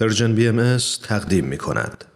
پرژن بی ام تقدیم می کند.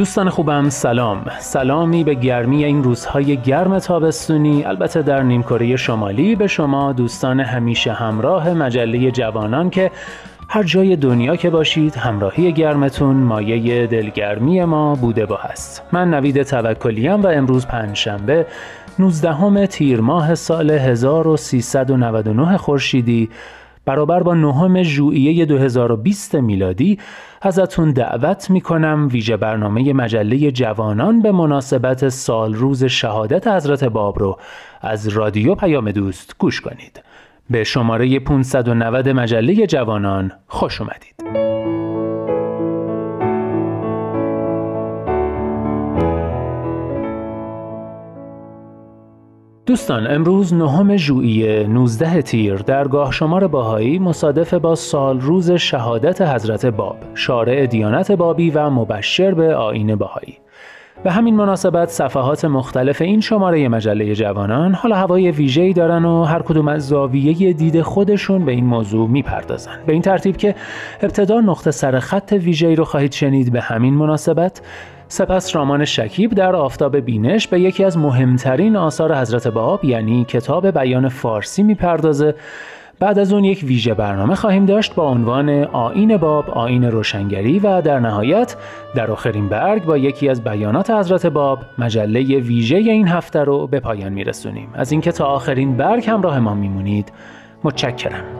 دوستان خوبم سلام. سلامی به گرمی این روزهای گرم تابستونی البته در نیمکره شمالی به شما دوستان همیشه همراه مجله جوانان که هر جای دنیا که باشید همراهی گرمتون مایه دلگرمی ما بوده با هست من نوید توکلیم و امروز پنجشنبه 19 تیر ماه سال 1399 خورشیدی. برابر با نهم ژوئیه 2020 میلادی ازتون دعوت می‌کنم ویژه برنامه مجله جوانان به مناسبت سال روز شهادت حضرت باب رو از رادیو پیام دوست گوش کنید. به شماره 590 مجله جوانان خوش اومدید. دوستان امروز نهم ژوئیه 19 تیر. در گاه شمار باهایی مصادف با سال روز شهادت حضرت باب شارع دیانت بابی و مبشر به آین باهایی به همین مناسبت صفحات مختلف این شماره مجله جوانان حالا هوای ویژه‌ای دارن و هر کدوم از زاویه دید خودشون به این موضوع می‌پردازن. به این ترتیب که ابتدا نقطه سر خط ویژه‌ای رو خواهید شنید به همین مناسبت. سپس رامان شکیب در آفتاب بینش به یکی از مهمترین آثار حضرت باب یعنی کتاب بیان فارسی می‌پردازه. بعد از اون یک ویژه برنامه خواهیم داشت با عنوان آین باب آین روشنگری و در نهایت در آخرین برگ با یکی از بیانات حضرت باب مجله ویژه این هفته رو به پایان میرسونیم. از اینکه تا آخرین برگ همراه ما میمونید متشکرم.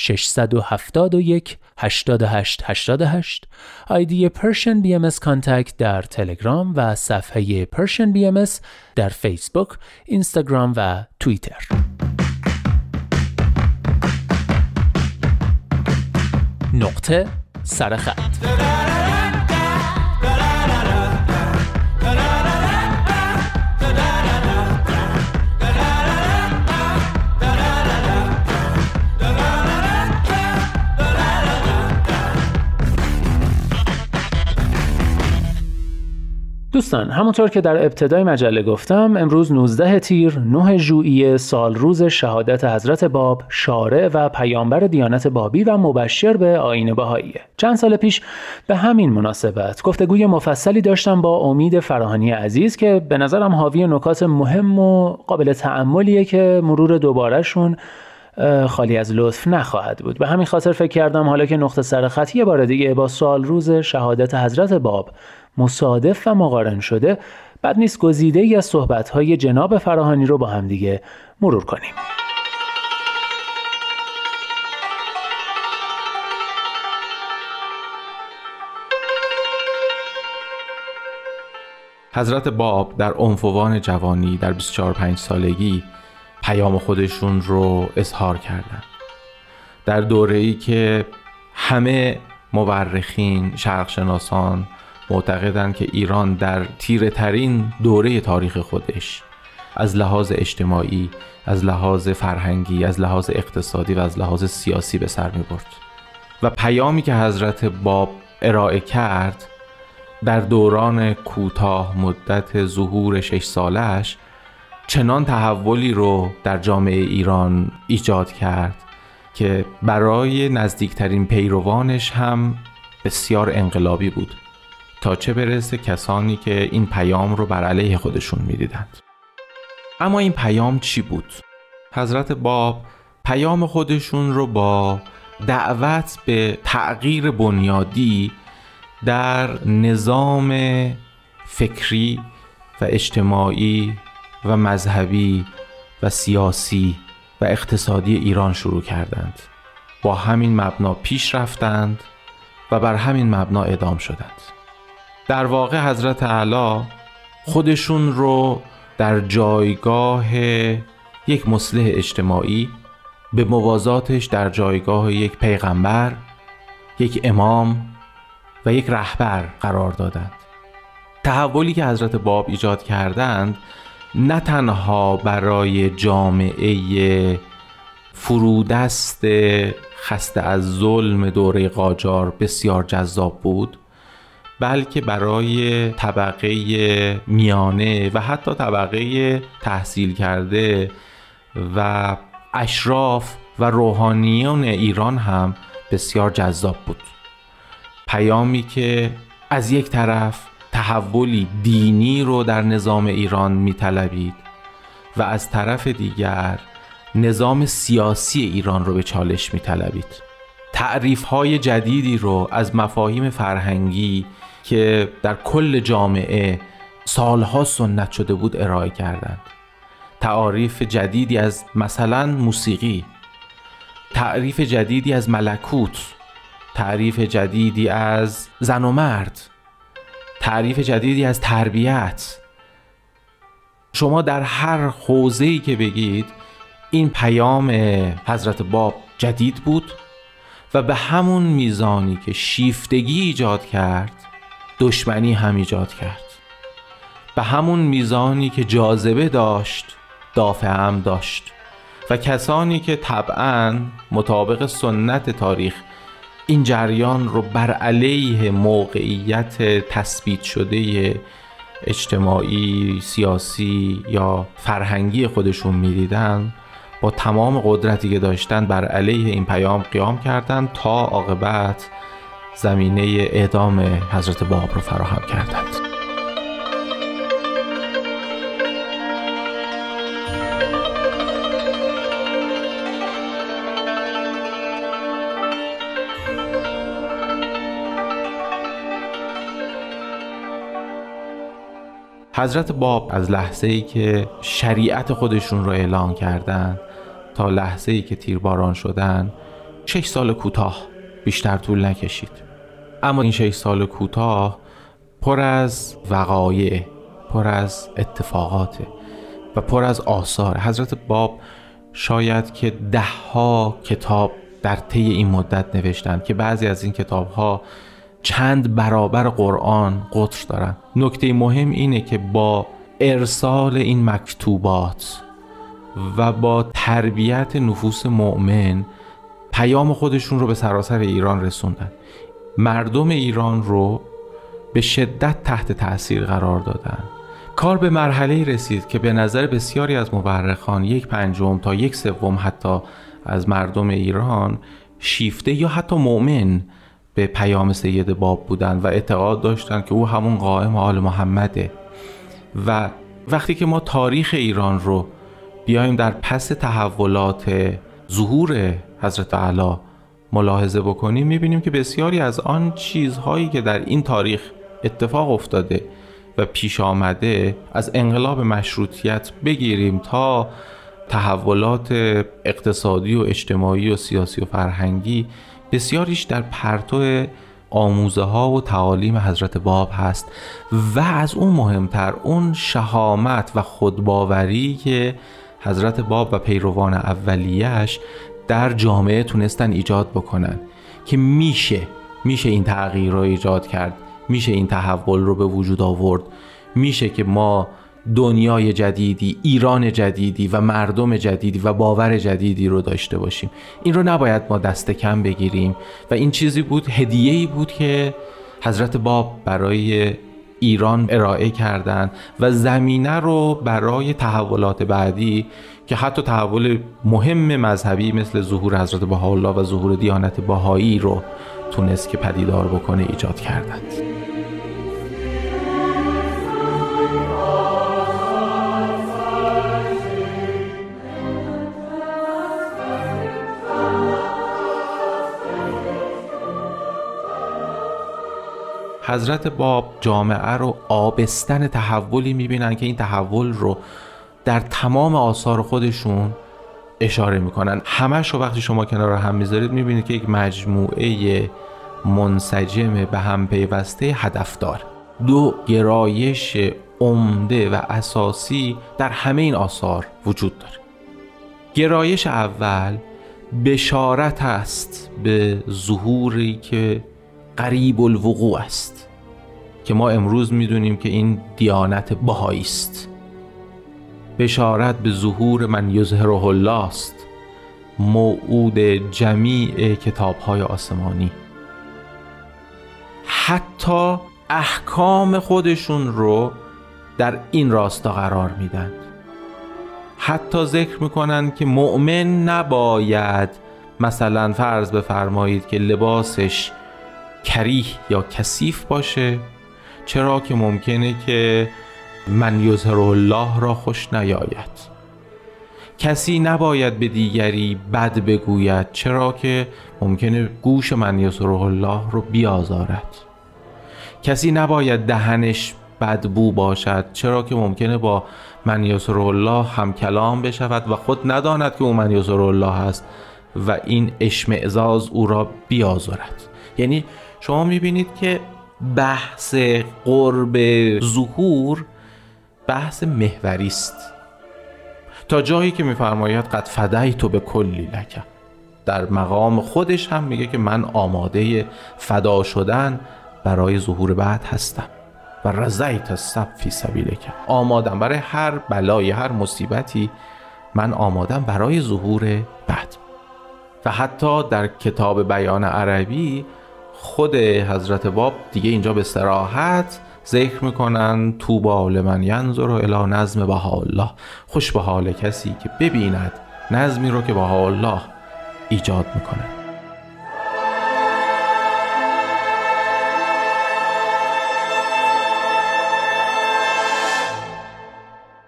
671 88 88 آیدی Persian BM Contact در تلگرام و صفحه Persian BM در فیسبوک، اینستاگرام و توییتر. نقطه سرخط دوستان همونطور که در ابتدای مجله گفتم امروز 19 تیر 9 ژوئیه سال روز شهادت حضرت باب شارع و پیامبر دیانت بابی و مبشر به آین بهاییه چند سال پیش به همین مناسبت گفتگوی مفصلی داشتم با امید فراهانی عزیز که به نظرم حاوی نکات مهم و قابل تعملیه که مرور دوبارهشون خالی از لطف نخواهد بود. به همین خاطر فکر کردم حالا که نقطه سر بار دیگه با سال روز شهادت حضرت باب مصادف و مقارن شده بد نیست گزیده ای از صحبتهای جناب فراهانی رو با هم دیگه مرور کنیم. حضرت باب در عنفوان جوانی در 24 5 سالگی پیام خودشون رو اظهار کردند. در دوره ای که همه مورخین شرقشناسان معتقدند که ایران در تیره ترین دوره تاریخ خودش از لحاظ اجتماعی از لحاظ فرهنگی از لحاظ اقتصادی و از لحاظ سیاسی به سر می برد و پیامی که حضرت باب ارائه کرد در دوران کوتاه مدت ظهور شش سالش چنان تحولی رو در جامعه ایران ایجاد کرد که برای نزدیکترین پیروانش هم بسیار انقلابی بود. تا چه برسه کسانی که این پیام رو بر علیه خودشون می‌دیدند. اما این پیام چی بود؟ حضرت باب پیام خودشون رو با دعوت به تغییر بنیادی در نظام فکری و اجتماعی و مذهبی و سیاسی و اقتصادی ایران شروع کردند. با همین مبنا پیش رفتند و بر همین مبنا ادام شدند. در واقع حضرت علا خودشون رو در جایگاه یک مصلح اجتماعی به موازاتش در جایگاه یک پیغمبر یک امام و یک رهبر قرار دادند. تحولی که حضرت باب ایجاد کردند نه تنها برای جامعه فرودست خسته از ظلم دوره قاجار بسیار جذاب بود بلکه برای طبقه میانه و حتی طبقه تحصیل کرده و اشراف و روحانیون ایران هم بسیار جذاب بود. پیامی که از یک طرف تحولی دینی رو در نظام ایران میطلبید و از طرف دیگر نظام سیاسی ایران رو به چالش میطلبید. تعریف های جدیدی رو از مفاهیم فرهنگی که در کل جامعه سالها سنت شده بود ارائه کردند. تعریف جدیدی از مثلا موسیقی تعریف جدیدی از ملکوت تعریف جدیدی از زن و مرد تعریف جدیدی از تربیت. شما در هر حوزه‌ای که بگید این پیام حضرت باب جدید بود و به همون میزانی که شیفتگی ایجاد کرد دشمنی هم ایجاد کرد. به همون میزانی که جاذبه داشت دافع هم داشت و کسانی که طبعا مطابق سنت تاریخ این جریان رو بر علیه موقعیت تثبیت شده اجتماعی، سیاسی یا فرهنگی خودشون می‌دیدن با تمام قدرتی که داشتن بر علیه این پیام قیام کردند تا عاقبت زمینه اعدام حضرت باب رو فراهم کردند. حضرت باب از لحظه ای که شریعت خودشون رو اعلام کردند تا لحظه ای که تیرباران شدن شش سال کوتاه بیشتر طول نکشید. اما این شش سال کوتاه پر از وقایع پر از اتفاقات و پر از آثار. حضرت باب شاید که دهها کتاب در طی این مدت نوشتند که بعضی از این کتاب ها چند برابر قرآن قطر دارن نکته مهم اینه که با ارسال این مکتوبات و با تربیت نفوس مؤمن پیام خودشون رو به سراسر ایران رسوندن. مردم ایران رو به شدت تحت تأثیر قرار دادن. کار به مرحله رسید که به نظر بسیاری از مورخان یک پنجم تا یک سوم حتی از مردم ایران شیفته یا حتی مؤمن به پیام سید باب بودن و اعتقاد داشتند که او همون قائم آل محمده. و وقتی که ما تاریخ ایران رو بیایم در پس تحولات ظهور حضرت علا ملاحظه بکنیم می‌بینیم که بسیاری از آن چیزهایی که در این تاریخ اتفاق افتاده و پیش آمده از انقلاب مشروطیت بگیریم تا تحولات اقتصادی و اجتماعی و سیاسی و فرهنگی بسیاریش در پرتو آموزه ها و تعالیم حضرت باب هست و از اون مهمتر اون شهامت و خودباوری که حضرت باب و پیروان اولیش در جامعه تونستن ایجاد بکنن که میشه میشه این تغییر رو ایجاد کرد میشه این تحول رو به وجود آورد میشه که ما دنیای جدیدی ایران جدیدی و مردم جدیدی و باور جدیدی رو داشته باشیم. این رو نباید ما دست کم بگیریم و این چیزی بود هدیه بود که حضرت باب برای ایران ارائه کردند و زمینه رو برای تحولات بعدی که حتی تحول مهم مذهبی مثل ظهور حضرت بهاءالله و ظهور دیانت بهایی رو تونست که پدیدار بکنه ایجاد کردند. حضرت باب جامعه رو آبستن تحولی می‌بینن که این تحول رو در تمام آثار خودشون اشاره می‌کنن. همش رو وقتی شما کنار هم می‌ذارید می‌بینید که یک مجموعه منسجم به هم پیوسته هدفدار. دو گرایش عمده و اساسی در همه این آثار وجود داره. گرایش اول بشارت است به ظهوری که قریب الوقوع است که ما امروز می‌دونیم که این دیانت بهایی است. بشارت به ظهور من یظهره الله است. موعود جمیع کتاب های آسمانی. حتی احکام خودشون رو در این راستا قرار میدن. حتی ذکر می‌کنن که مؤمن نباید مثلا فرض بفرمایید که لباسش کریه یا کثیف باشه چرا که ممکنه که من یظهر الله را خوش نیاید. کسی نباید به دیگری بد بگوید چرا که ممکنه گوش من یظهر الله رو بیازارد. کسی نباید دهنش بدبو باشد چرا که ممکنه با من یسر الله هم کلام بشود و خود نداند که او من یسر الله است و این اشمعزاز او را بیازارد. یعنی شما می‌بینید که بحث قرب ظهور بحث محوری است. تا جایی که میفرماید قد فدای تو به کلی لکه در مقام خودش هم میگه که من آماده فدا شدن برای ظهور بعد هستم. و رضیت السب فی سبیلک. آمادم برای هر بلای هر مصیبتی من آمادم برای ظهور بعد. و حتی در کتاب بیان عربی خود حضرت باب دیگه اینجا به سراحت ذکر می‌کنن تو بال من ینظر الی نظم الله. خوش به حال کسی که ببیند نظمی رو که الله ایجاد می‌کنه.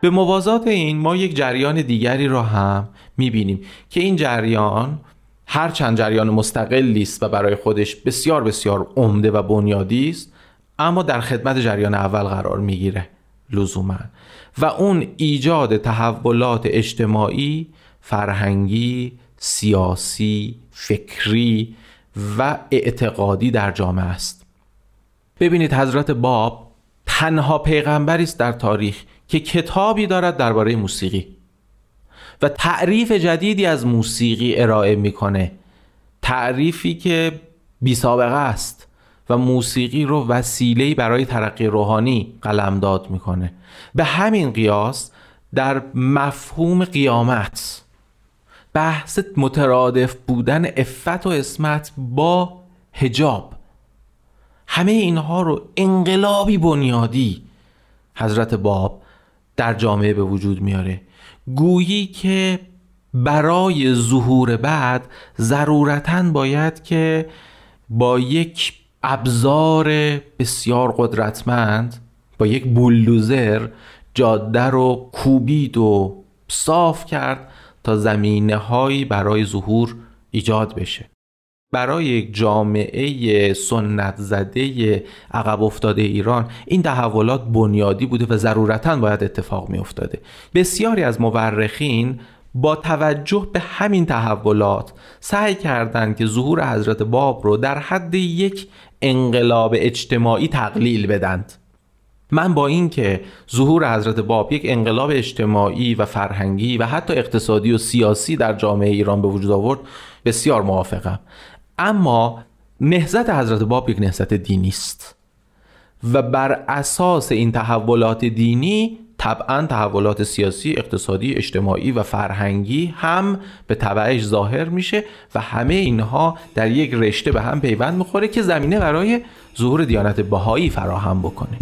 به موازات این ما یک جریان دیگری را هم می‌بینیم که این جریان هر چند جریان مستقلی است و برای خودش بسیار بسیار عمده و بنیادی است. اما در خدمت جریان اول قرار می‌گیره لزوما. و اون ایجاد تحولات اجتماعی فرهنگی سیاسی فکری و اعتقادی در جامعه است. ببینید حضرت باب تنها پیغمبری است در تاریخ که کتابی دارد درباره موسیقی و تعریف جدیدی از موسیقی ارائه می‌کنه. تعریفی که بی سابقه است. و موسیقی رو وسیله برای ترقی روحانی قلمداد می‌کنه. به همین قیاس در مفهوم قیامت بحث مترادف بودن افت و اسمت با هجاب همه اینها رو انقلابی بنیادی حضرت باب در جامعه به وجود میاره. گویی که برای ظهور بعد ضرورتا باید که با یک ابزار بسیار قدرتمند با یک بولدوزر جاده رو کوبید و صاف کرد تا زمینه هایی برای ظهور ایجاد بشه. برای یک جامعه سنت زده عقب افتاده ایران این تحولات بنیادی بوده و ضرورتا باید اتفاق می افتاده بسیاری از مورخین با توجه به همین تحولات سعی کردند که ظهور حضرت باب رو در حد یک انقلاب اجتماعی تقلیل بدند. من با اینکه ظهور حضرت باب یک انقلاب اجتماعی و فرهنگی و حتی اقتصادی و سیاسی در جامعه ایران به وجود آورد بسیار موافقم. اما نهزت حضرت باب یک نهزت دینی است و بر اساس این تحولات دینی طبعا تحولات سیاسی، اقتصادی، اجتماعی و فرهنگی هم به تبعش ظاهر میشه و همه اینها در یک رشته به هم پیوند می‌خوره که زمینه برای ظهور دیانت بهایی فراهم بکنه.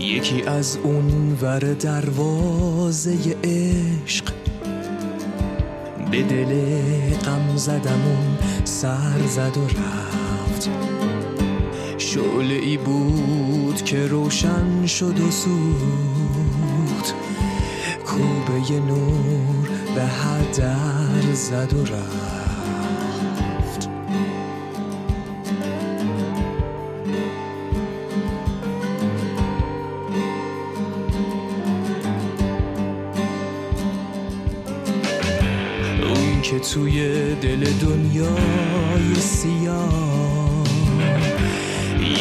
یکی از اون ور دروازه عشق به دل غم زدمون سر زد و رفت. شعله ای بود که روشن شد و سوخت. کوبه نور به هدر زد و رفت. توی دل دنیای سیاه.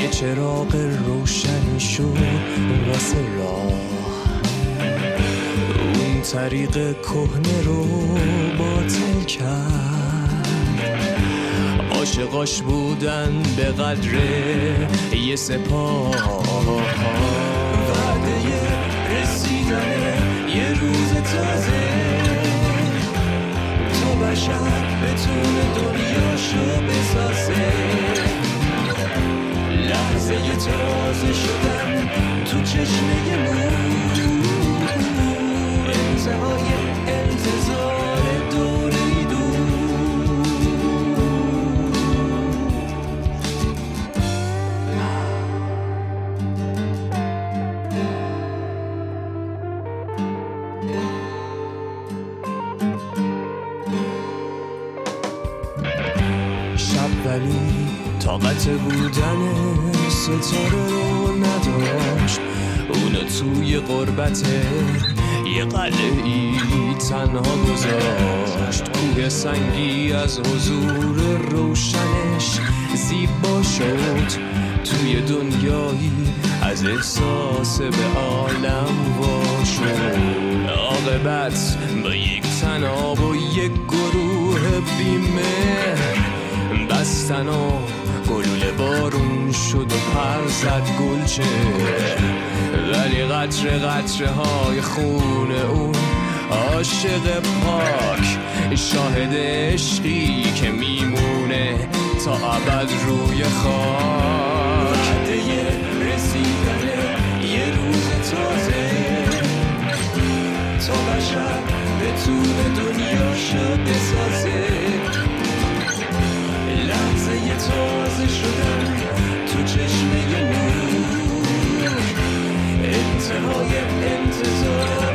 یه چراغ روشنی شد واسه راه. اون طریق کهنه رو باطل کرد. عاشقاش بودن به قدر یه سپاه. وعده رسیدن یه روز تازه. بشر بتونه دنیاشو بسازه. لحظه تازه شدن تو چشمه مون انتهای طاقت بودن ستاره رو نداشت. اونو توی قربت یه قلعه ای تنها گذاشت. کوه سنگی از حضور روشنش زیبا شد. توی دنیایی از احساس به عالم وا شد. عاقبت با یک تناب و یک گروه بیمه. بستن گلوله بارون شد و پر زد گلچه ولی قطره قطره های خون اون عاشق پاک. شاهد عشقی که میمونه تا ابد روی خاک. وعده رسیدن یه روز تازه. تا بشر بتونه دنیاشو بسازه لحظه تازه شدن تو چشمه نور. انتهای انتظار.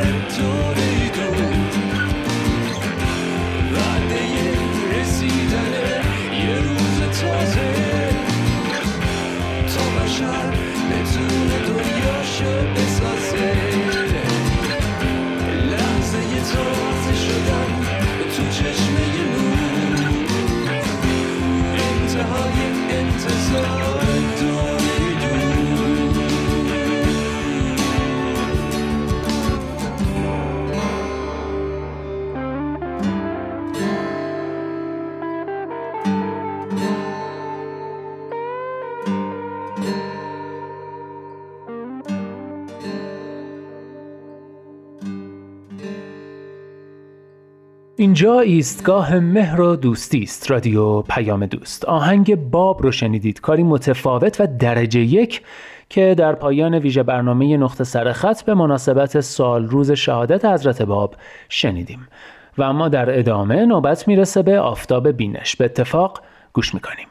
اینجا ایستگاه مهر و دوستی است رادیو پیام دوست. آهنگ باب رو شنیدید. کاری متفاوت و درجه یک که در پایان ویژه برنامه نقطه سرخط به مناسبت سال روز شهادت حضرت باب شنیدیم. و اما در ادامه نوبت می‌رسه به آفتاب بینش. به اتفاق گوش می‌کنیم.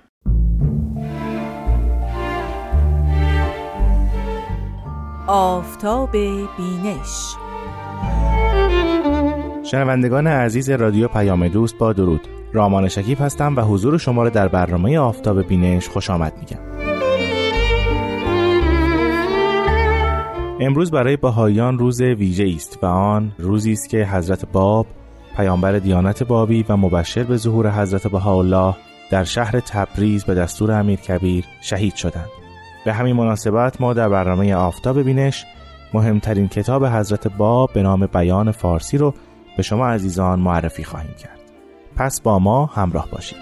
آفتاب بینش شنوندگان عزیز رادیو پیام دوست با درود. رامان شکیب هستم و حضور شما را در برنامه آفتاب بینش خوش آمد میگم. امروز برای بهاییان روز ویژه است و آن روزی است که حضرت باب پیامبر دیانت بابی و مبشر به ظهور حضرت بهاءالله در شهر تبریز به دستور امیر کبیر شهید شدند. به همین مناسبت ما در برنامه آفتاب بینش مهمترین کتاب حضرت باب به نام بیان فارسی رو به شما عزیزان معرفی خواهیم کرد. پس با ما همراه باشید.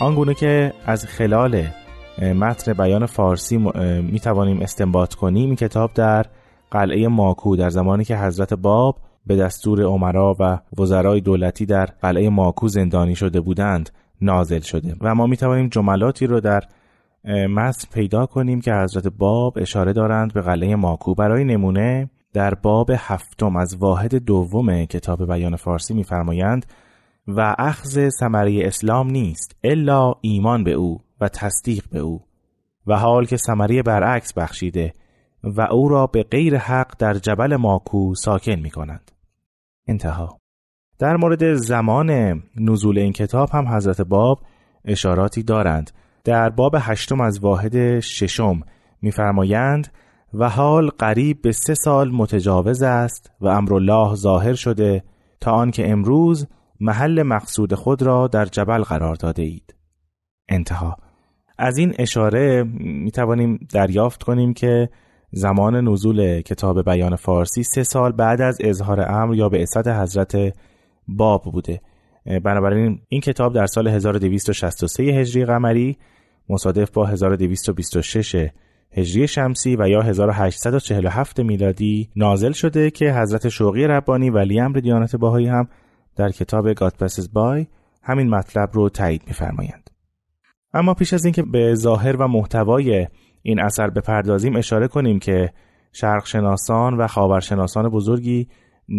آنگونه که از خلال متن بیان فارسی می توانیم استنباط کنیم این کتاب در قلعه ماکو در زمانی که حضرت باب به دستور عمرا و وزرای دولتی در قلعه ماکو زندانی شده بودند نازل شده. و ما می توانیم جملاتی رو در متن پیدا کنیم که حضرت باب اشاره دارند به قلعه ماکو. برای نمونه در باب هفتم از واحد دوم کتاب بیان فارسی میفرمایند و اخذ ثمره اسلام نیست الا ایمان به او و تصدیق به او و حال که ثمره برعکس بخشیده و او را به غیر حق در جبل ماکو ساکن می کنند. انتها. در مورد زمان نزول این کتاب هم حضرت باب اشاراتی دارند. در باب هشتم از واحد ششم میفرمایند و حال قریب به سه سال متجاوز است و امرالله ظاهر شده تا آنکه امروز محل مقصود خود را در جبل قرار داده اید. انتها از این اشاره می توانیم دریافت کنیم که زمان نزول کتاب بیان فارسی سه سال بعد از اظهار امر یا به اسد حضرت باب بوده بنابراین این کتاب در سال 1263 هجری قمری مصادف با 1226 هجری شمسی و یا 1847 میلادی نازل شده که حضرت شوقی ربانی ولی امر دیانت باهایی هم در کتاب Passes By همین مطلب رو تایید می‌فرمایند. اما پیش از اینکه به ظاهر و محتوای این اثر بپردازیم اشاره کنیم که شرق شناسان و خاورشناسان بزرگی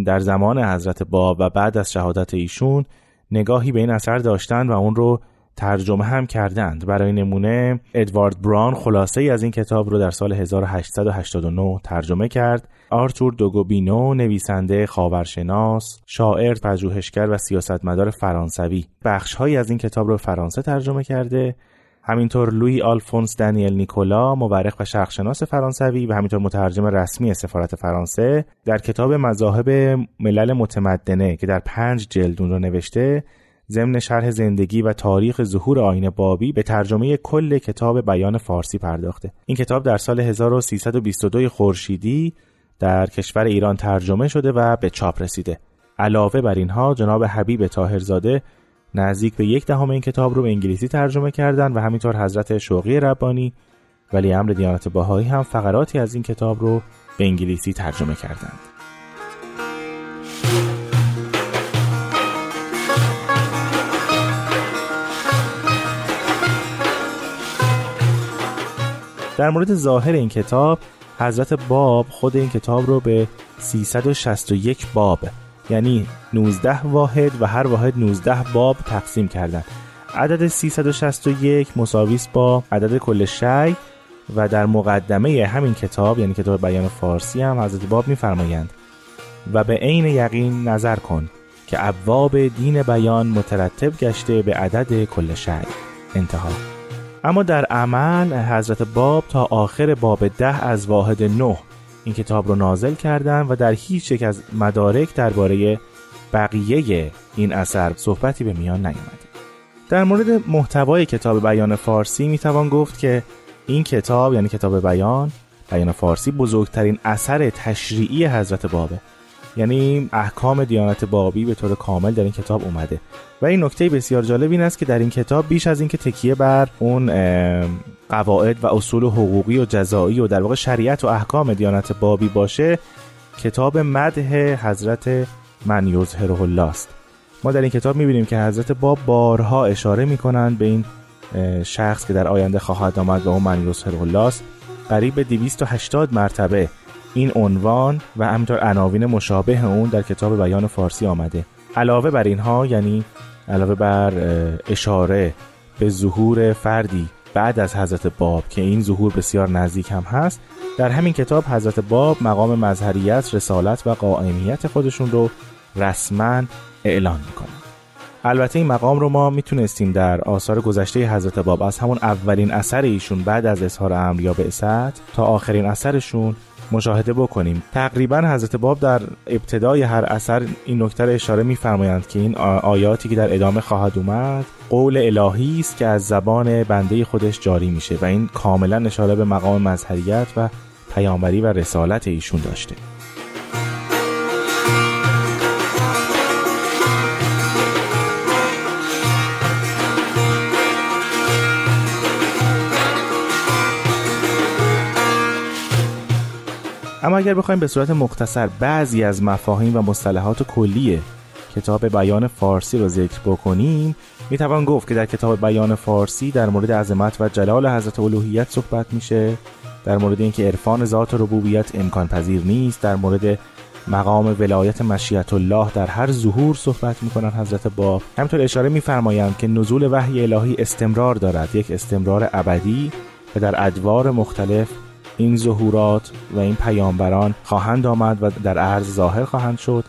در زمان حضرت باب و بعد از شهادت ایشون نگاهی به این اثر داشتند و اون رو ترجمه هم کردند. برای نمونه ادوارد براون خلاصه ای از این کتاب رو در سال 1889 ترجمه کرد. آرتور دوگوبینو نویسنده خاورشناس شاعر پژوهشگر و سیاستمدار فرانسوی. بخشهایی از این کتاب رو فرانسه ترجمه کرده. همینطور لوی آلفونس دانیل نیکولا مورخ و شرقشناس فرانسوی و همینطور مترجم رسمی سفارت فرانسه در کتاب مذاهب ملل متمدنه که در پنج جلدون رو نوشته ضمن شرح زندگی و تاریخ ظهور آین بابی به ترجمه کل کتاب بیان فارسی پرداخته. این کتاب در سال 1322 خورشیدی در کشور ایران ترجمه شده و به چاپ رسیده. علاوه بر اینها جناب حبیب طاهرزاده نزدیک به یک دهم این کتاب رو به انگلیسی ترجمه کردند و همینطور حضرت شوقی ربانی ولی امر دیانت باهایی هم فقراتی از این کتاب رو به انگلیسی ترجمه کردند. در مورد ظاهر این کتاب حضرت باب خود این کتاب رو به 361 باب یعنی 19 واحد و هر واحد 19 باب تقسیم کردند عدد 361 مساوی با عدد کل شی و در مقدمه همین کتاب یعنی کتاب بیان فارسی هم حضرت باب میفرمایند. و به عین یقین نظر کن که ابواب دین بیان مترتب گشته به عدد کل شی. انتها. اما در عمل حضرت باب تا آخر باب ده از واحد نه این کتاب رو نازل کردن و در هیچ یک از مدارک درباره بقیه این اثر صحبتی به میان نیامده. در مورد محتوای کتاب بیان فارسی می‌توان گفت که این کتاب یعنی کتاب بیان بیان فارسی بزرگترین اثر تشریعی حضرت بابه. یعنی احکام دیانت بابی به طور کامل در این کتاب اومده. و این نکته بسیار جالب این است که در این کتاب بیش از اینکه تکیه بر اون قواعد و اصول حقوقی و جزایی و در واقع شریعت و احکام دیانت بابی باشه کتاب مدح حضرت من یظهره ما در این کتاب می‌بینیم که حضرت باب بارها اشاره می‌کنند به این شخص که در آینده خواهد آمد و اون من یظهره الله است. قریب به 280 مرتبه این عنوان و همینطور عناوین مشابه اون در کتاب بیان فارسی آمده. علاوه بر اینها یعنی علاوه بر اشاره به ظهور فردی بعد از حضرت باب که این ظهور بسیار نزدیک هم هست در همین کتاب حضرت باب مقام مظهریت، رسالت و قائمیت خودشون رو رسما اعلان می‌کنن البته این مقام رو ما می‌تونستیم در آثار گذشته حضرت باب از همون اولین اثر ایشون بعد از اظهار امر یا بعثت تا آخرین اثرشون مشاهده بکنیم. تقریبا حضرت باب در ابتدای هر اثر این نکته رو اشاره میفرمایند که این آیاتی که در ادامه خواهد اومد قول الهی است که از زبان بنده خودش جاری میشه و این کاملا اشاره به مقام مظهریت و پیامبری و رسالت ایشون داشته. اما اگر بخوایم به صورت مختصر بعضی از مفاهیم و مصطلحات کلی کتاب بیان فارسی رو ذکر بکنیم می‌توان گفت که در کتاب بیان فارسی در مورد عظمت و جلال حضرت الوهیت صحبت میشه در مورد اینکه عرفان ذات ربوبیت امکان پذیر نیست در مورد مقام ولایت مشیت الله در هر ظهور صحبت می‌کنن حضرت باب. همینطور اشاره میفرمایند که نزول وحی الهی استمرار دارد یک استمرار ابدی و در ادوار مختلف این ظهورات و این پیامبران خواهند آمد و در عرض ظاهر خواهند شد.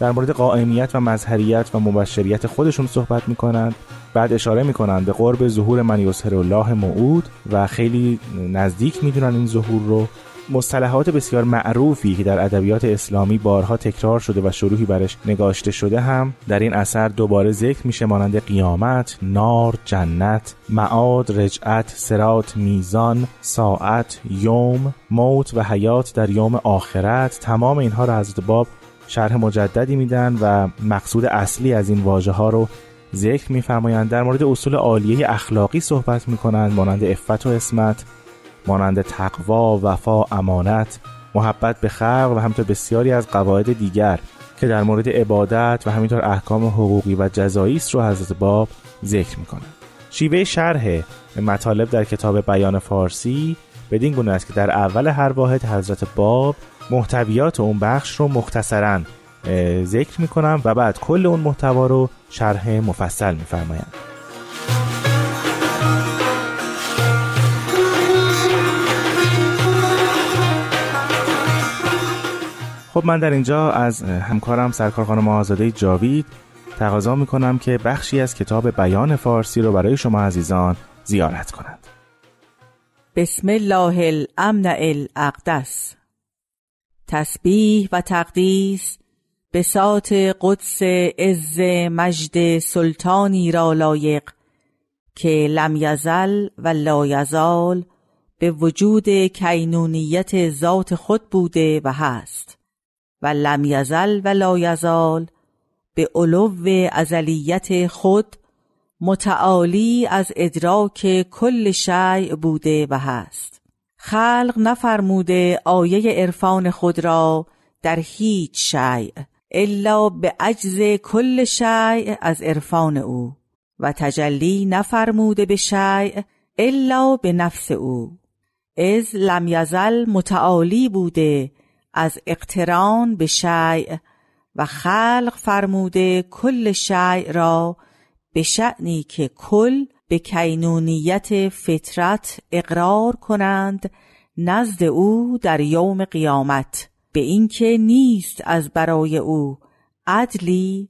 در مورد قائمیت و مظهریت و مبشریت خودشون صحبت می‌کنند. بعد اشاره می‌کنند به قرب ظهور من یظهر الله موعود و خیلی نزدیک می‌دونن این ظهور رو. مصطلحات بسیار معروفی که در ادبیات اسلامی بارها تکرار شده و شروحی برش نگاشته شده هم در این اثر دوباره ذکر میشه مانند قیامت، نار، جنت، معاد، رجعت، سرات، میزان، ساعت، یوم، موت و حیات در یوم آخرت. تمام اینها را حضرت باب شرح مجددی میدن و مقصود اصلی از این واژه ها رو ذکر میفرمایند. در مورد اصول عالیه اخلاقی صحبت می‌کنند مانند عفت و اسمت مانند تقوا، وفا، امانت، محبت به خلق و همینطور بسیاری از قواعد دیگر که در مورد عبادت و همینطور احکام حقوقی و جزایی است رو حضرت باب ذکر می‌کنند. شیوه شرح مطالب در کتاب بیان فارسی بدین گونه است که در اول هر واحد حضرت باب محتویات اون بخش رو مختصرا ذکر می‌کنم و بعد کل اون محتوا رو شرح مفصل میفرمایند. خب من در اینجا از همکارم سرکار خانم آزاده جاوید تقاضا می‌کنم که بخشی از کتاب بیان فارسی رو برای شما عزیزان زیارت کنند. بسم الله الامنع الاقدس. تسبیح و تقدیس به سات قدس عز مجد سلطانی را لایق که لم یزل و لا یزال به وجود کینونیت ذات خود بوده و هست. و لم یزل و لا یزال به علو ازلیت خود متعالی از ادراک کل شیء بوده و هست. خلق نفرموده آیه عرفان خود را در هیچ شیء الا به عجز کل شیء از عرفان او. و تجلی نفرموده به شیء الا به نفس او. از لم یزل متعالی بوده از اقتران به شیء و خلق فرموده کل شیء را به شعنی که کل به کینونیت فطرت اقرار کنند نزد او در یوم قیامت به اینکه نیست از برای او عدلی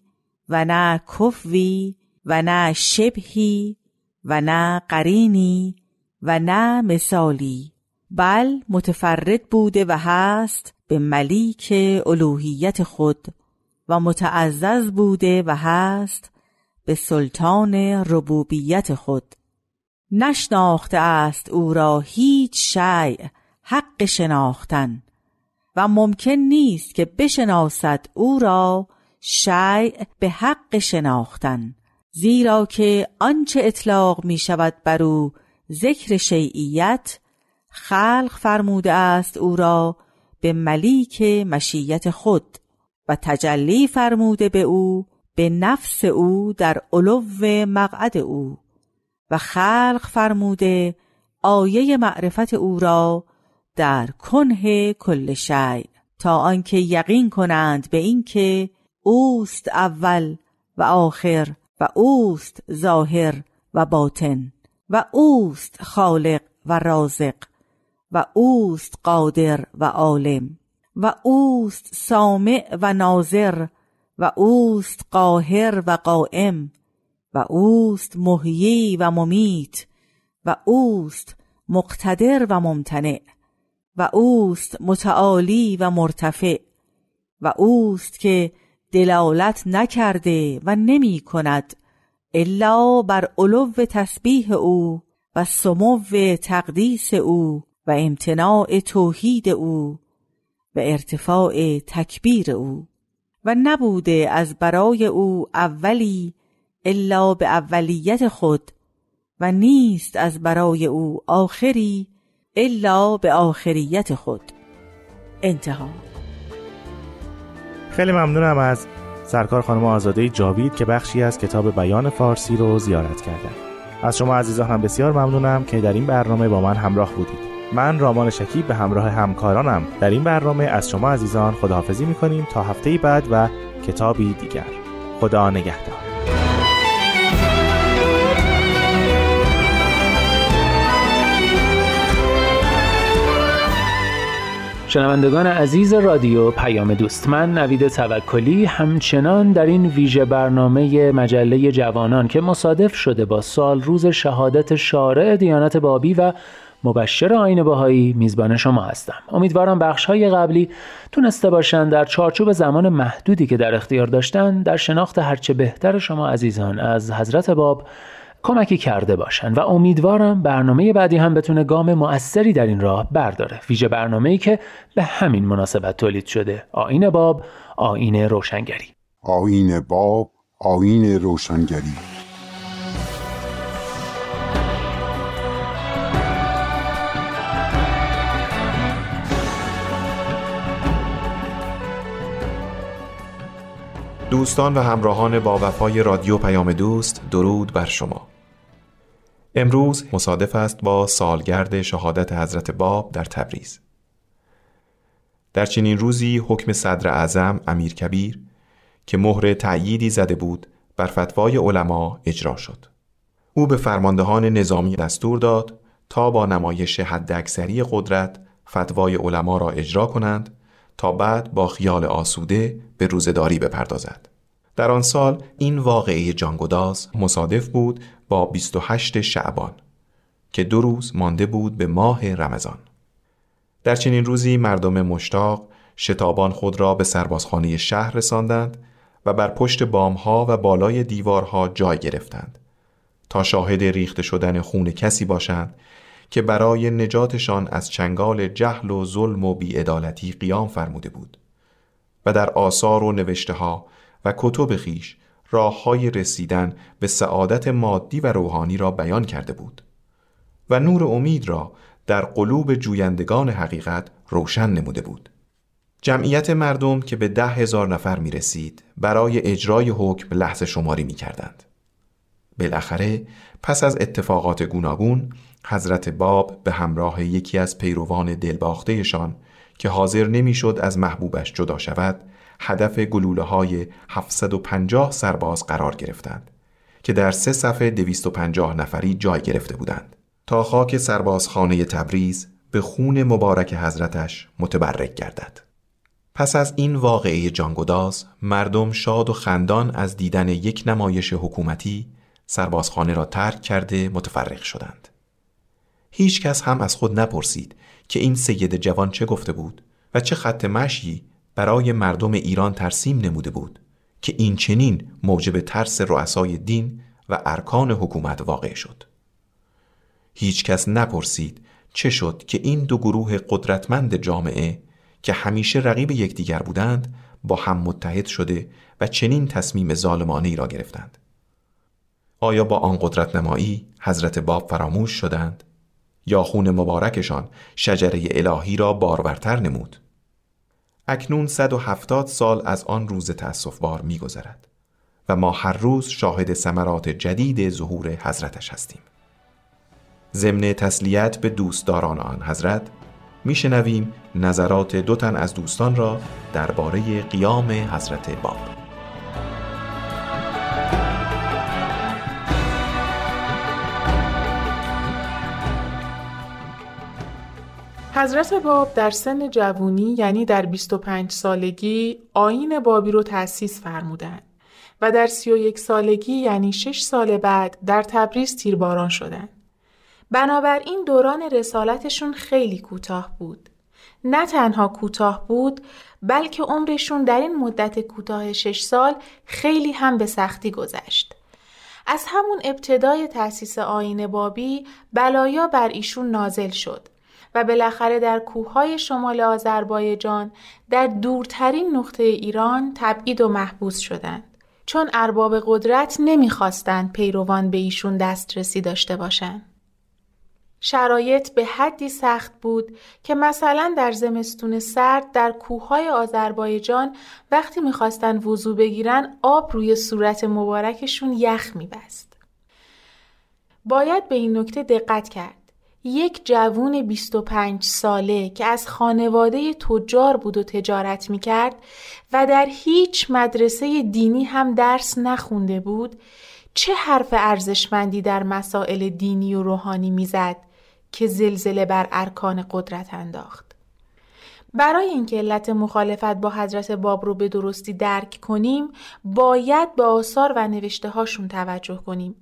و نه کفوی و نه شبهی و نه قرینی و نه مثالی بل متفرد بوده و هست به ملیک الوهیت خود و متعزز بوده و هست به سلطان ربوبیت خود. نشناخته است او را هیچ شیء حق شناختن. و ممکن نیست که بشناسد او را شیء به حق شناختن. زیرا که آنچه اطلاق می شود بر او ذکر شیعیت خلق فرموده است او را به ملیک مشیت خود و تجلی فرموده به او به نفس او در علو مقعد او و خلق فرموده آیه معرفت او را در کنه کل شیء تا آنکه یقین کنند به اینکه اوست اول و آخر و اوست ظاهر و باطن و اوست خالق و رازق. و اوست قادر و عالم و اوست سامع و ناظر و اوست قاهر و قائم و اوست محیی و ممیت و اوست مقتدر و ممتنع و اوست متعالی و مرتفع و اوست که دلالت نکرده و نمی کند الا بر علو تسبیح او و سمو تقدیس او و امتناع توحید او و ارتفاع تکبیر او. و نبوده از برای او اولی الا به اولیت خود و نیست از برای او آخری الا به آخریت خود. انتها. خیلی ممنونم از سرکار خانم آزاده جاوید که بخشی از کتاب بیان فارسی رو زیارت کردن. از شما عزیزان هم بسیار ممنونم که در این برنامه با من همراه بودید. من رامان شکیب به همراه همکارانم در این برنامه از شما عزیزان خداحافظی می‌کنیم تا هفته بعد و کتابی دیگر. خدا نگهدار. شنوندگان عزیز رادیو پیام دوست من نوید توکلی همچنان در این ویژه برنامه مجله جوانان که مصادف شده با سال روز شهادت شارع دیانت بابی و مبشر آین باهایی میزبان شما هستم. امیدوارم بخش های قبلی تونسته باشند در چارچوب زمان محدودی که در اختیار داشتن در شناخت هرچه بهتر شما عزیزان از حضرت باب کمکی کرده باشند و امیدوارم برنامه بعدی هم بتونه گام مؤثری در این راه برداره. ویژه برنامه ای که به همین مناسبت تولید شده. آین باب آین روشنگری. آین باب آین روشنگری. دوستان و همراهان با وفای رادیو پیام دوست درود بر شما. امروز مصادف است با سالگرد شهادت حضرت باب در تبریز. در چنین روزی حکم صدر اعظم امیر کبیر که مهر تأییدی زده بود بر فتوای علما اجرا شد. او به فرماندهان نظامی دستور داد تا با نمایش حداکثری قدرت فتوای علما را اجرا کنند تا بعد با خیال آسوده به روزداری بپردازد. در آن سال این واقعه جانگداز مصادف بود با 28 شعبان که دو روز مانده بود به ماه رمضان. در چنین روزی مردم مشتاق شتابان خود را به سربازخانه شهر رساندند و بر پشت بامها و بالای دیوارها جای گرفتند تا شاهد ریخته شدن خون کسی باشند که برای نجاتشان از چنگال جهل و ظلم و بیعدالتی قیام فرموده بود و در آثار و نوشته ها و کتب خیش راه های رسیدن به سعادت مادی و روحانی را بیان کرده بود و نور امید را در قلوب جویندگان حقیقت روشن نموده بود جمعیت مردم که به ده هزار نفر می رسید برای اجرای حکم لحظه شماری می کردند. بالاخره پس از اتفاقات گوناگون حضرت باب به همراه یکی از پیروان دلباختهشان که حاضر نمی‌شد از محبوبش جدا شود هدف گلوله های 750 سرباز قرار گرفتند که در سه صفحه 250 نفری جای گرفته بودند تا خاک سربازخانه تبریز به خون مبارک حضرتش متبرک گردد. پس از این واقعه جانگداز مردم شاد و خندان از دیدن یک نمایش حکومتی سربازخانه را ترک کرده متفرق شدند. هیچ کس هم از خود نپرسید که این سید جوان چه گفته بود و چه خط مشی برای مردم ایران ترسیم نموده بود که این چنین موجب ترس رؤسای دین و ارکان حکومت واقع شد. هیچ کس نپرسید چه شد که این دو گروه قدرتمند جامعه که همیشه رقیب یکدیگر بودند با هم متحد شده و چنین تصمیم ظالمانه را گرفتند. آیا با آن قدرت نمایی حضرت باب فراموش شدند؟ یا خون مبارکشان شجره الهی را بارورتر نمود اکنون 170 سال از آن روز تأسفبار می گذرد و ما هر روز شاهد ثمرات جدید ظهور حضرتش هستیم. ضمن تسلیت به دوستداران آن حضرت میشنویم نظرات دو تن از دوستان را درباره قیام حضرت باب. حضرت باب در سن جوونی یعنی در 25 سالگی آین بابی رو تأسیس فرمودند و در 31 سالگی یعنی 6 سال بعد در تبریز تیرباران شدند. بنابراین دوران رسالتشون خیلی کوتاه بود. نه تنها کوتاه بود بلکه عمرشون در این مدت کوتاه 6 سال خیلی هم به سختی گذشت. از همون ابتدای تأسیس آین بابی بلایا بر ایشون نازل شد و بالاخره در کوههای شمال آذربایجان در دورترین نقطه ایران تبعید و محبوس شدند چون ارباب قدرت نمی‌خواستند پیروان به ایشون دسترسی داشته باشند. شرایط به حدی سخت بود که مثلا در زمستون سرد در کوههای آذربایجان وقتی می‌خواستن وضوع بگیرن آب روی صورت مبارکشون یخ میبست. باید به این نکته دقت کرد. یک جوون 25 ساله که از خانواده تجار بود و تجارت می کرد و در هیچ مدرسه دینی هم درس نخونده بود چه حرف ارزشمندی در مسائل دینی و روحانی می‌زد که زلزله بر ارکان قدرت انداخت. برای اینکه علت مخالفت با حضرت باب رو به درستی درک کنیم باید به آثار و نوشته هاشون توجه کنیم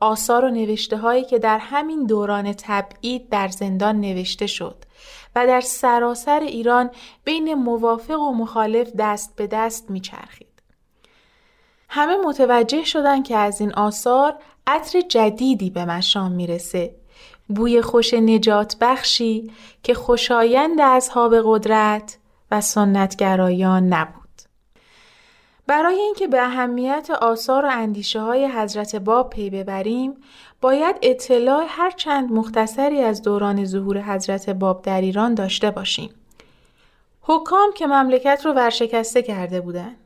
آثار و نوشته هایی که در همین دوران تبعید در زندان نوشته شد و در سراسر ایران بین موافق و مخالف دست به دست میچرخید. همه متوجه شدن که از این آثار عطر جدیدی به مشام می‌رسه. بوی خوش نجات بخشی که خوشایند اصحاب قدرت و سنتگرایان نبود. برای اینکه به اهمیت آثار و اندیشه های حضرت باب پی ببریم باید اطلاع هر چند مختصری از دوران ظهور حضرت باب در ایران داشته باشیم. حکام که مملکت رو ورشکسته کرده بودند.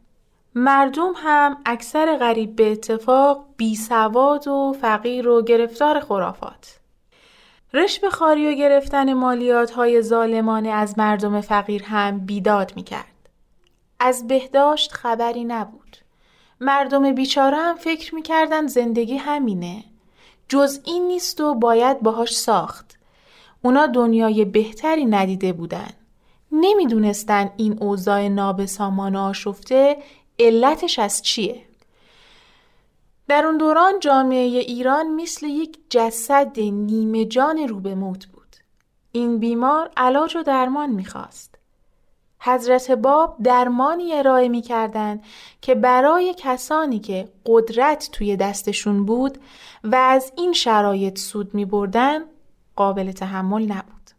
مردم هم اکثر غریب به اتفاق بی سواد و فقیر و گرفتار خرافات. رشوه خاری و گرفتن مالیات های ظالمانه از مردم فقیر هم بیداد می کرد. از بهداشت خبری نبود. مردم بیچاره هم فکر می‌کردن زندگی همینه. جز این نیست و باید باهاش ساخت. اونا دنیای بهتری ندیده بودن. نمی‌دونستن این اوضاع نابسامان آشفته علتش از چیه. در اون دوران جامعه ایران مثل یک جسد نیمه جان رو به موت بود. این بیمار علاج و درمان می‌خواست. حضرت باب درمانی ارائه می کردن که برای کسانی که قدرت توی دستشون بود و از این شرایط سود می بردن قابل تحمل نبود.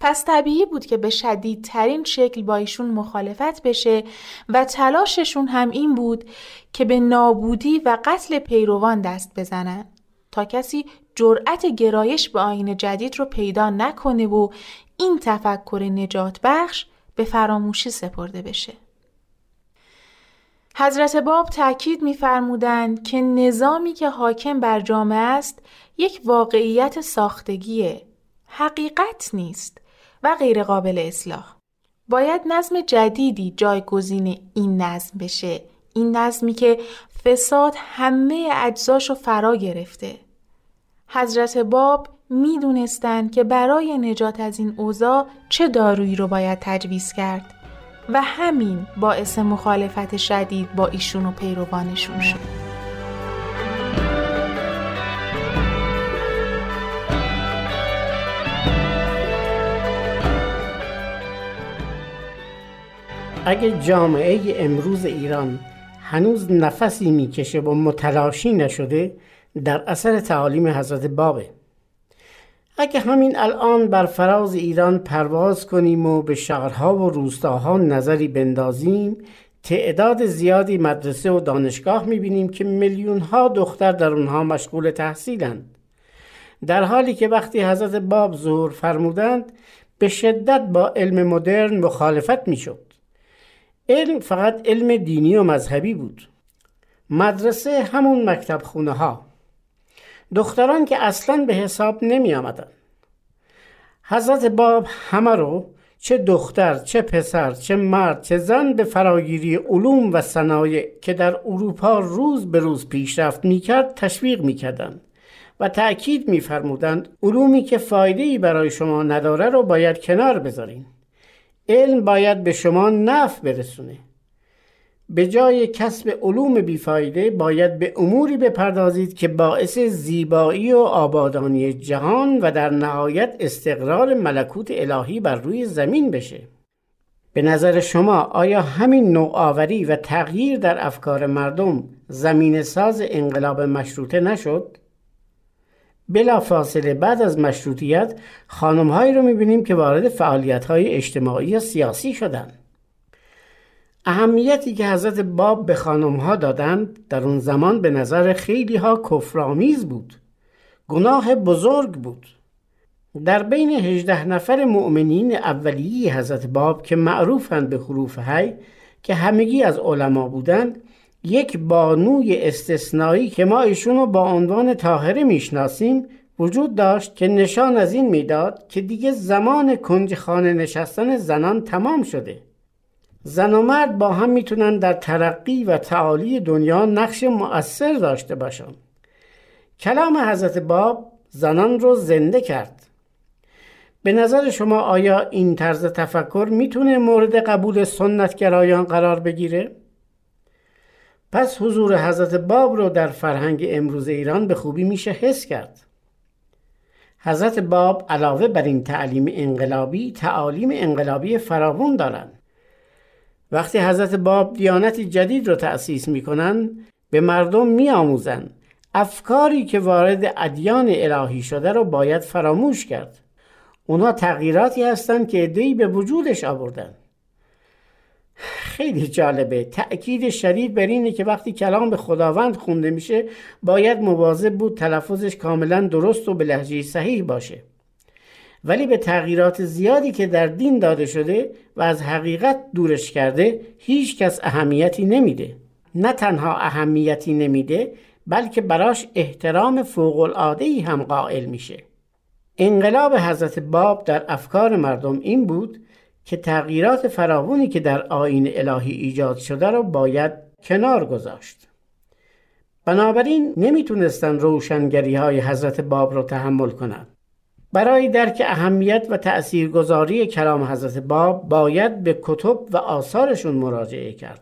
پس طبیعی بود که به شدیدترین شکل با ایشون مخالفت بشه و تلاششون هم این بود که به نابودی و قتل پیروان دست بزنن تا کسی جرأت گرایش به آین جدید رو پیدا نکنه و این تفکر نجات بخش به فراموشی سپرده بشه. حضرت باب تأکید می‌فرمودند که نظامی که حاکم بر جامعه است یک واقعیت ساختگیه، حقیقت نیست و غیر قابل اصلاح. باید نظم جدیدی جایگزین این نظم بشه. این نظمی که فساد همه اجزاشو فرا گرفته. حضرت باب می‌دونستند که برای نجات از این اوضاع چه دارویی رو باید تجویز کرد و همین باعث مخالفت شدید با ایشون و پیروانشون شد. اگه جامعه امروز ایران هنوز نفسی می‌کشه و متلاشی نشده در اثر تعالیم حضرت بابه اگه همین الان بر فراز ایران پرواز کنیم و به شهرها و روستاها نظری بندازیم تعداد زیادی مدرسه و دانشگاه می‌بینیم که میلیون ها دختر در اونها مشغول تحصیلند. در حالی که وقتی حضرت باب ظهور فرمودند به شدت با علم مدرن مخالفت می‌شد. علم فقط علم دینی و مذهبی بود. مدرسه همون مکتب خونه ها دختران که اصلا به حساب نمی آمدن. حضرت باب همه رو چه دختر چه پسر چه مرد چه زن به فراگیری علوم و صنایع که در اروپا روز به روز پیشرفت می‌کرد تشویق می‌کردند و تأکید میفرمودند علومی که فایده ای برای شما نداره رو باید کنار بذارین علم باید به شما نفع برسونه به جای کسب علوم بیفایده باید به اموری بپردازید که باعث زیبایی و آبادانی جهان و در نهایت استقرار ملکوت الهی بر روی زمین بشه به نظر شما آیا همین نوآوری و تغییر در افکار مردم زمین ساز انقلاب مشروطه نشد؟ بلا فاصله بعد از مشروطیت خانمهایی رو می‌بینیم که وارد فعالیت های اجتماعی و سیاسی شدند. اهمیتی که حضرت باب به خانم ها دادند در اون زمان به نظر خیلی ها کفرآمیز بود. گناه بزرگ بود. در بین هجده نفر مؤمنین اولیه حضرت باب که معروفند به حروف هی که همگی از علما بودند یک بانوی استثنایی که ما ایشون رو با عنوان طاهره می‌شناسیم وجود داشت که نشان از این می‌داد که دیگه زمان کنج خانه نشستن زنان تمام شده. زن و مرد با هم می‌تونن در ترقی و تعالی دنیا نقش مؤثر داشته باشن کلام حضرت باب زنان رو زنده کرد به نظر شما آیا این طرز تفکر می‌تونه مورد قبول سنتگرایان قرار بگیره؟ پس حضور حضرت باب رو در فرهنگ امروز ایران به خوبی میشه حس کرد. حضرت باب علاوه بر این تعلیم انقلابی تعالیم انقلابی فراوون دارند. وقتی حضرت باب دیانتی جدید رو تأسیس می‌کنن به مردم میآموزند افکاری که وارد ادیان الهی شده رو باید فراموش کرد. اونا تغییراتی هستند که ادهی به وجودش آوردن. خیلی جالبه تأکید شدید بر اینه که وقتی کلام به خداوند خونده میشه باید مواظب بود تلفظش کاملا درست و به لحجه صحیح باشه ولی به تغییرات زیادی که در دین داده شده و از حقیقت دورش کرده هیچ کس اهمیتی نمیده نه تنها اهمیتی نمیده بلکه براش احترام فوق العاده هم قائل میشه انقلاب حضرت باب در افکار مردم این بود که تغییرات فراوانی که در آین الهی ایجاد شده را باید کنار گذاشت. بنابراین نمی‌تونستن روشنگری های حضرت باب را تحمل کنند. برای درک اهمیت و تأثیرگذاری کلام حضرت باب باید به کتب و آثارشون مراجعه کرد.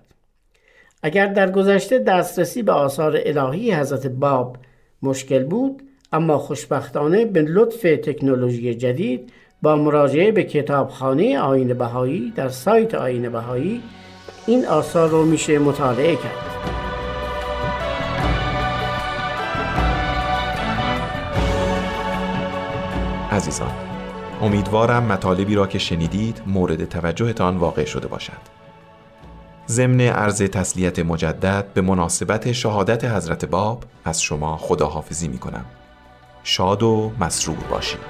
اگر در گذشته دسترسی به آثار الهی حضرت باب مشکل بود اما خوشبختانه به لطف تکنولوژی جدید با مراجعه به کتابخانه آین بهایی در سایت آین بهایی این آثار رو میشه مطالعه کرد عزیزان امیدوارم مطالبی را که شنیدید مورد توجهتان واقع شده باشد. ضمن عرض تسلیت مجدد به مناسبت شهادت حضرت باب از شما خداحافظی می کنم شاد و مسرور باشید.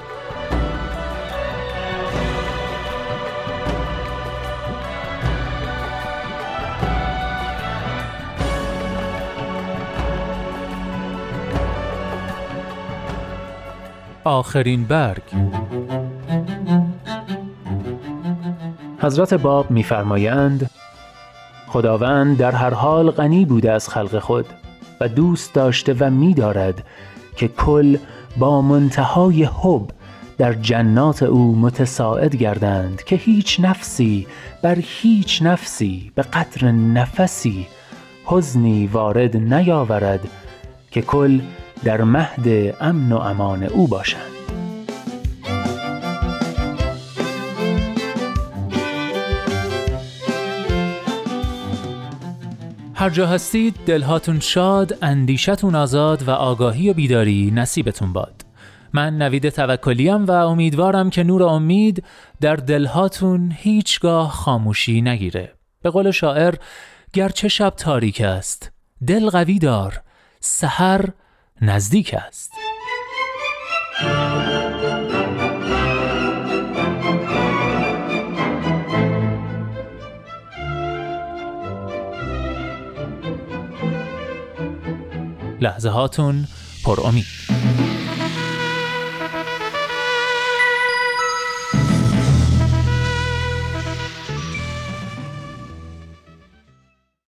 آخرین برگ. حضرت باب میفرمایند خداوند در هر حال غنی بوده از خلق خود و دوست داشته و می‌دارد که کل با منتهای حب در جنات او متساعد گردند که هیچ نفسی بر هیچ نفسی به قدر نفسی حزنی وارد نیاورد که کل در مهد امن و امان او باشند هر جا هستید دلهاتون شاد، اندیشتون آزاد و آگاهی و بیداری نصیبتون باد. من نوید توکلیم و امیدوارم که نور امید در دلهاتون هیچگاه خاموشی نگیره. به قول شاعر گرچه شب تاریک است، دل قوی دار، سحر نزدیک است. لحظه هاتون پر امید